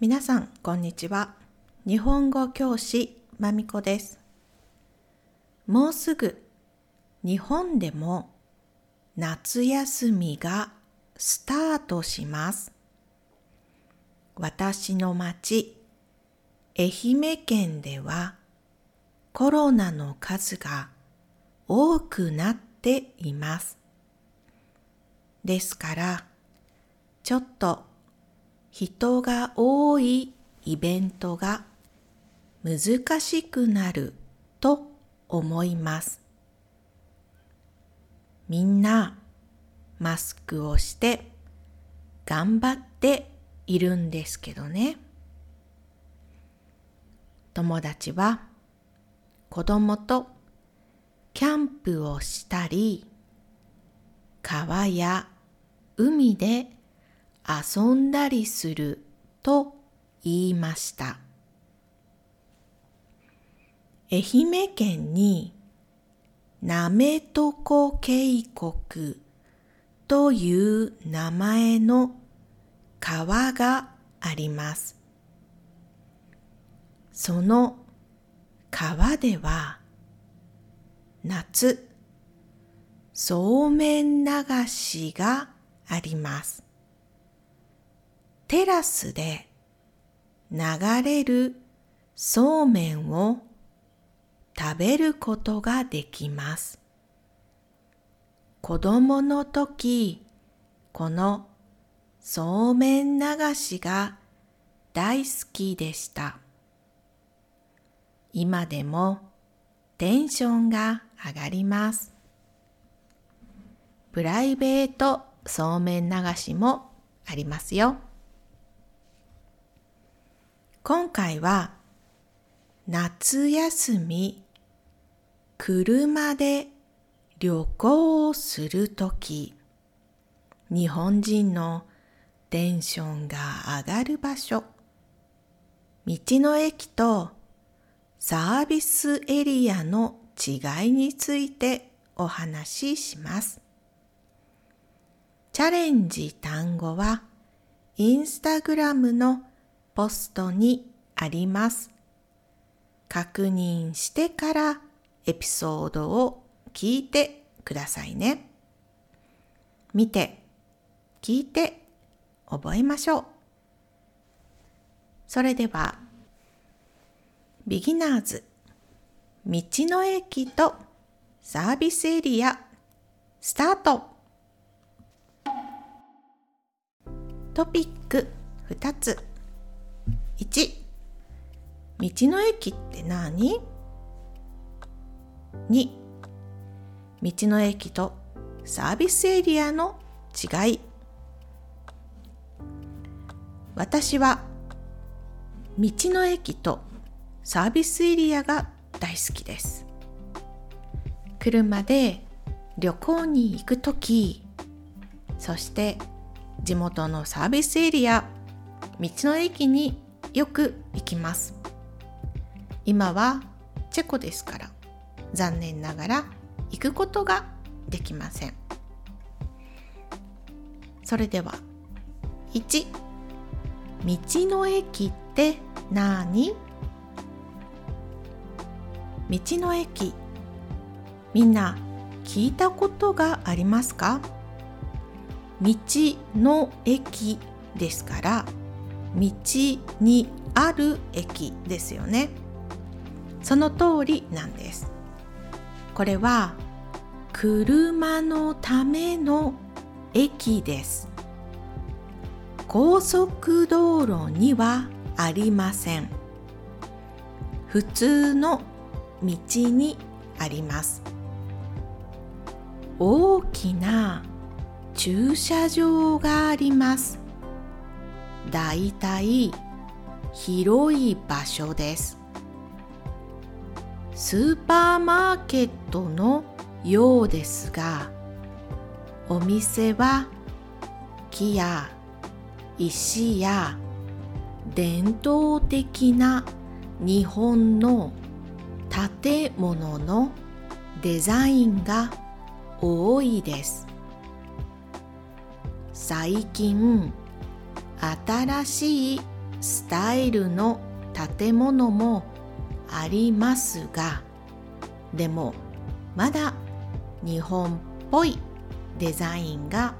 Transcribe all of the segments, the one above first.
皆さんこんにちは。日本語教師まみこです。もうすぐ日本でも夏休みがスタートします。私の町愛媛県ではコロナの数が多くなっています。ですからちょっと人が多いイベントが難しくなると思います。みんなマスクをして頑張っているんですけどね。友達は子供とキャンプをしたり川や海で遊んだりすると言いました。愛媛県になめとこ渓谷という名前の川があります。その川では夏そうめん流しがあります。テラスで流れるそうめんを食べることができます。子供の時、このそうめん流しが大好きでした。今でもテンションが上がります。プライベートそうめん流しもありますよ。今回は夏休み車で旅行をするとき日本人のテンションが上がる場所道の駅とサービスエリアの違いについてお話しします。チャレンジ単語はインスタグラムのポストにあります。確認してからエピソードを聞いてくださいね。見て、聞いて、覚えましょう。それでは、ビギナーズ、道の駅とサービスエリア、スタートトピック2つ1道の駅って何 ?2 道の駅とサービスエリアの違い。私は道の駅とサービスエリアが大好きです。車で旅行に行くときそして地元のサービスエリア道の駅によく行きます。今はチェコですから残念ながら行くことができません。それでは1道の駅って何？道の駅みんな聞いたことがありますか？道の駅ですから道にある駅ですよね。その通りなんです。これは車のための駅です。高速道路にはありません。普通の道にあります。大きな駐車場があります。だいたい広い場所です。スーパーマーケットのようですがお店は木や石や伝統的な日本の建物のデザインが多いです。最近新しいスタイルの建物もありますがでもまだ日本っぽいデザインが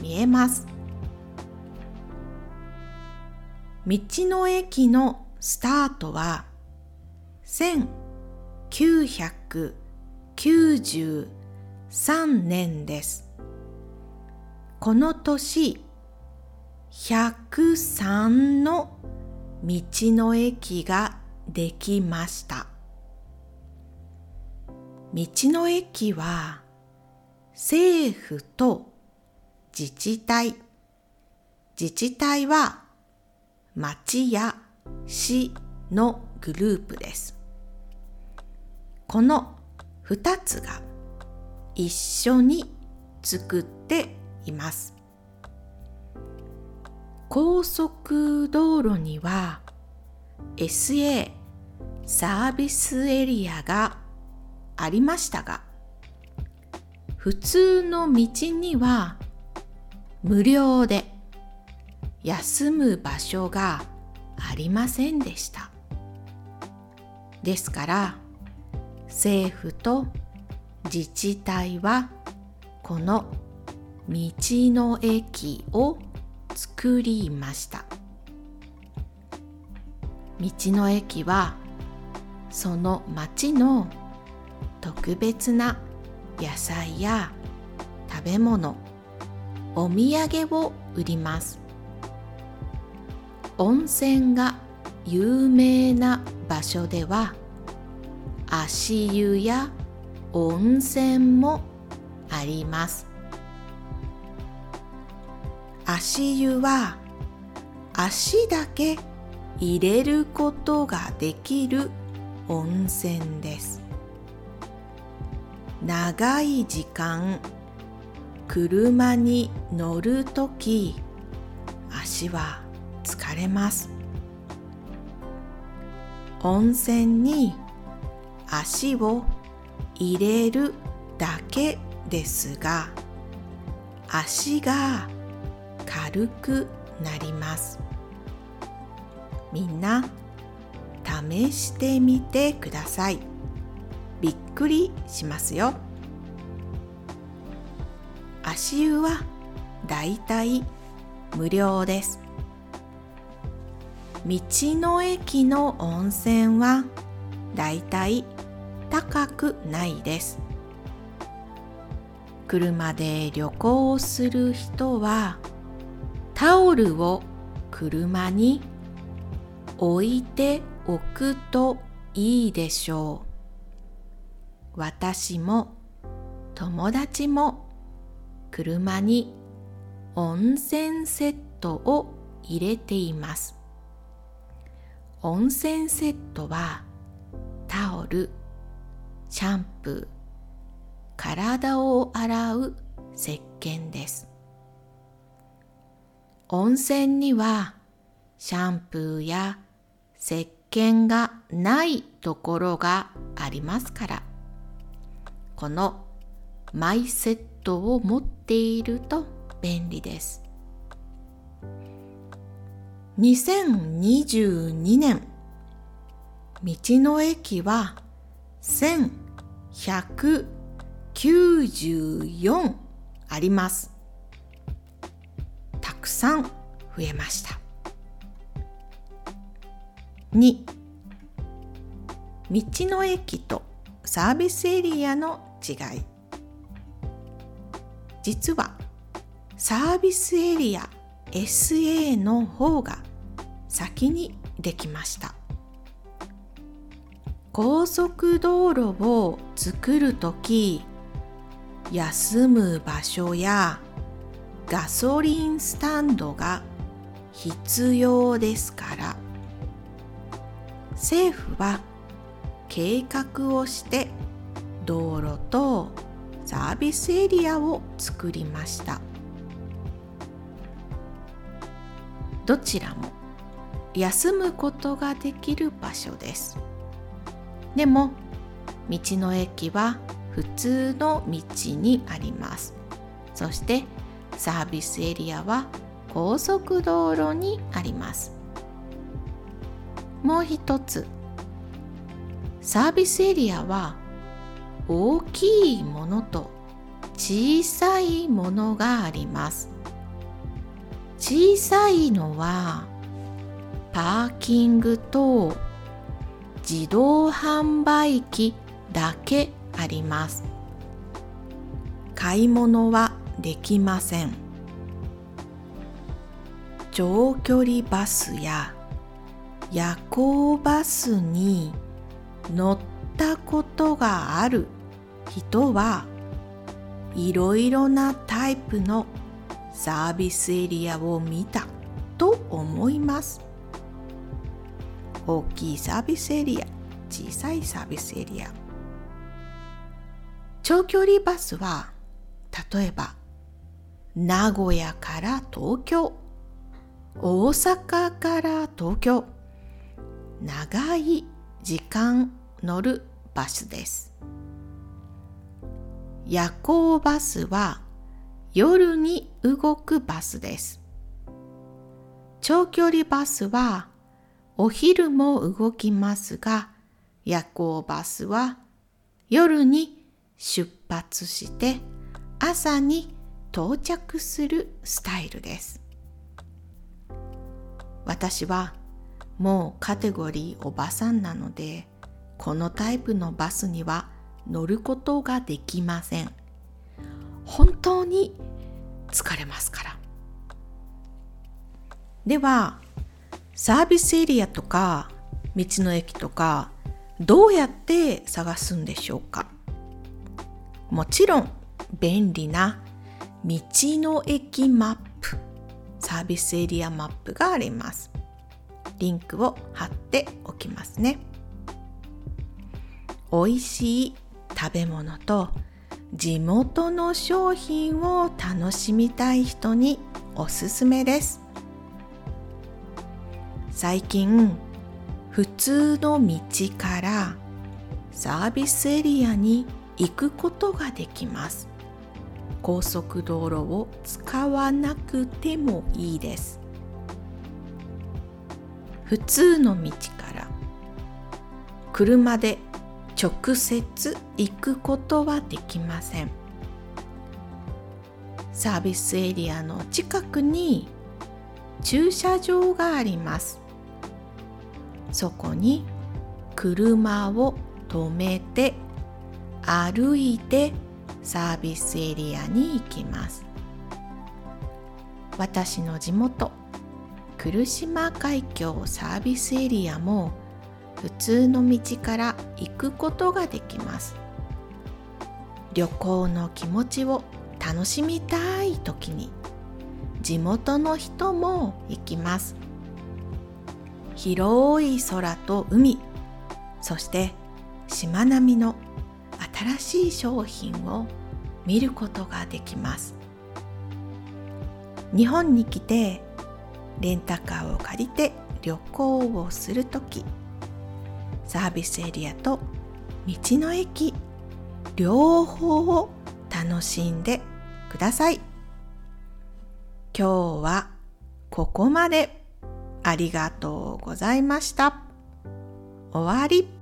見えます。道の駅のスタートは1993年です。この年103の道の駅ができました。道の駅は政府と自治体。自治体は町や市のグループです。この2つが一緒に作っています。高速道路には SA サービスエリアがありましたが普通の道には無料で休む場所がありませんでした。ですから政府と自治体はこの道の駅を作りました。道の駅はその町の特別な野菜や食べ物お土産を売ります。温泉が有名な場所では足湯や温泉もあります。足湯は足だけ入れることができる温泉です。長い時間車に乗るとき足は疲れます。温泉に足を入れるだけですが足が軽くなります。みんな試してみてください。びっくりしますよ。足湯はだいたい無料です。道の駅の温泉はだいたい高くないです。車で旅行する人はタオルを車に置いておくといいでしょう。私も友達も車に温泉セットを入れています。温泉セットはタオルシャンプー体を洗う石鹸です。温泉にはシャンプーや石鹸がないところがありますから。このマイセットを持っていると便利です。2022年道の駅は1194あります。さん増えました。2道の駅とサービスエリアの違い。実はサービスエリア SA の方が先にできました。高速道路を作るとき休む場所やガソリンスタンドが必要ですから政府は計画をして道路とサービスエリアを作りました。どちらも休むことができる場所です。でも道の駅は普通の道にあります。そしてサービスエリアは高速道路にあります。もう一つサービスエリアは大きいものと小さいものがあります。小さいのはパーキングと自動販売機だけあります。買い物はできません。長距離バスや夜行バスに乗ったことがある人はいろいろなタイプのサービスエリアを見たと思います。大きいサービスエリア小さいサービスエリア。長距離バスは例えば名古屋から東京。大阪から東京。長い時間乗るバスです。夜行バスは夜に動くバスです。長距離バスはお昼も動きますが夜行バスは夜に出発して朝に到着するスタイルです。私はもうカテゴリーおばさんなのでこのタイプのバスには乗ることができません。本当に疲れますから。ではサービスエリアとか道の駅とかどうやって探すんでしょうか。もちろん便利な道の駅マップ。サービスエリアマップがあります。リンクを貼っておきますね。美味しい食べ物と地元の商品を楽しみたい人におすすめです。最近普通の道からサービスエリアに行くことができます。高速道路を使わなくてもいいです。普通の道から車で直接行くことはできません。サービスエリアの近くに駐車場があります。そこに車を止めて歩いてサービスエリアに行きます。私の地元来島海峡サービスエリアも普通の道から行くことができます。旅行の気持ちを楽しみたい時に地元の人も行きます。広い空と海そしてしまなみの新しい商品を見ることができます。日本に来てレンタカーを借りて旅行をするときサービスエリアと道の駅両方を楽しんでください。今日はここまで。ありがとうございました。終わり。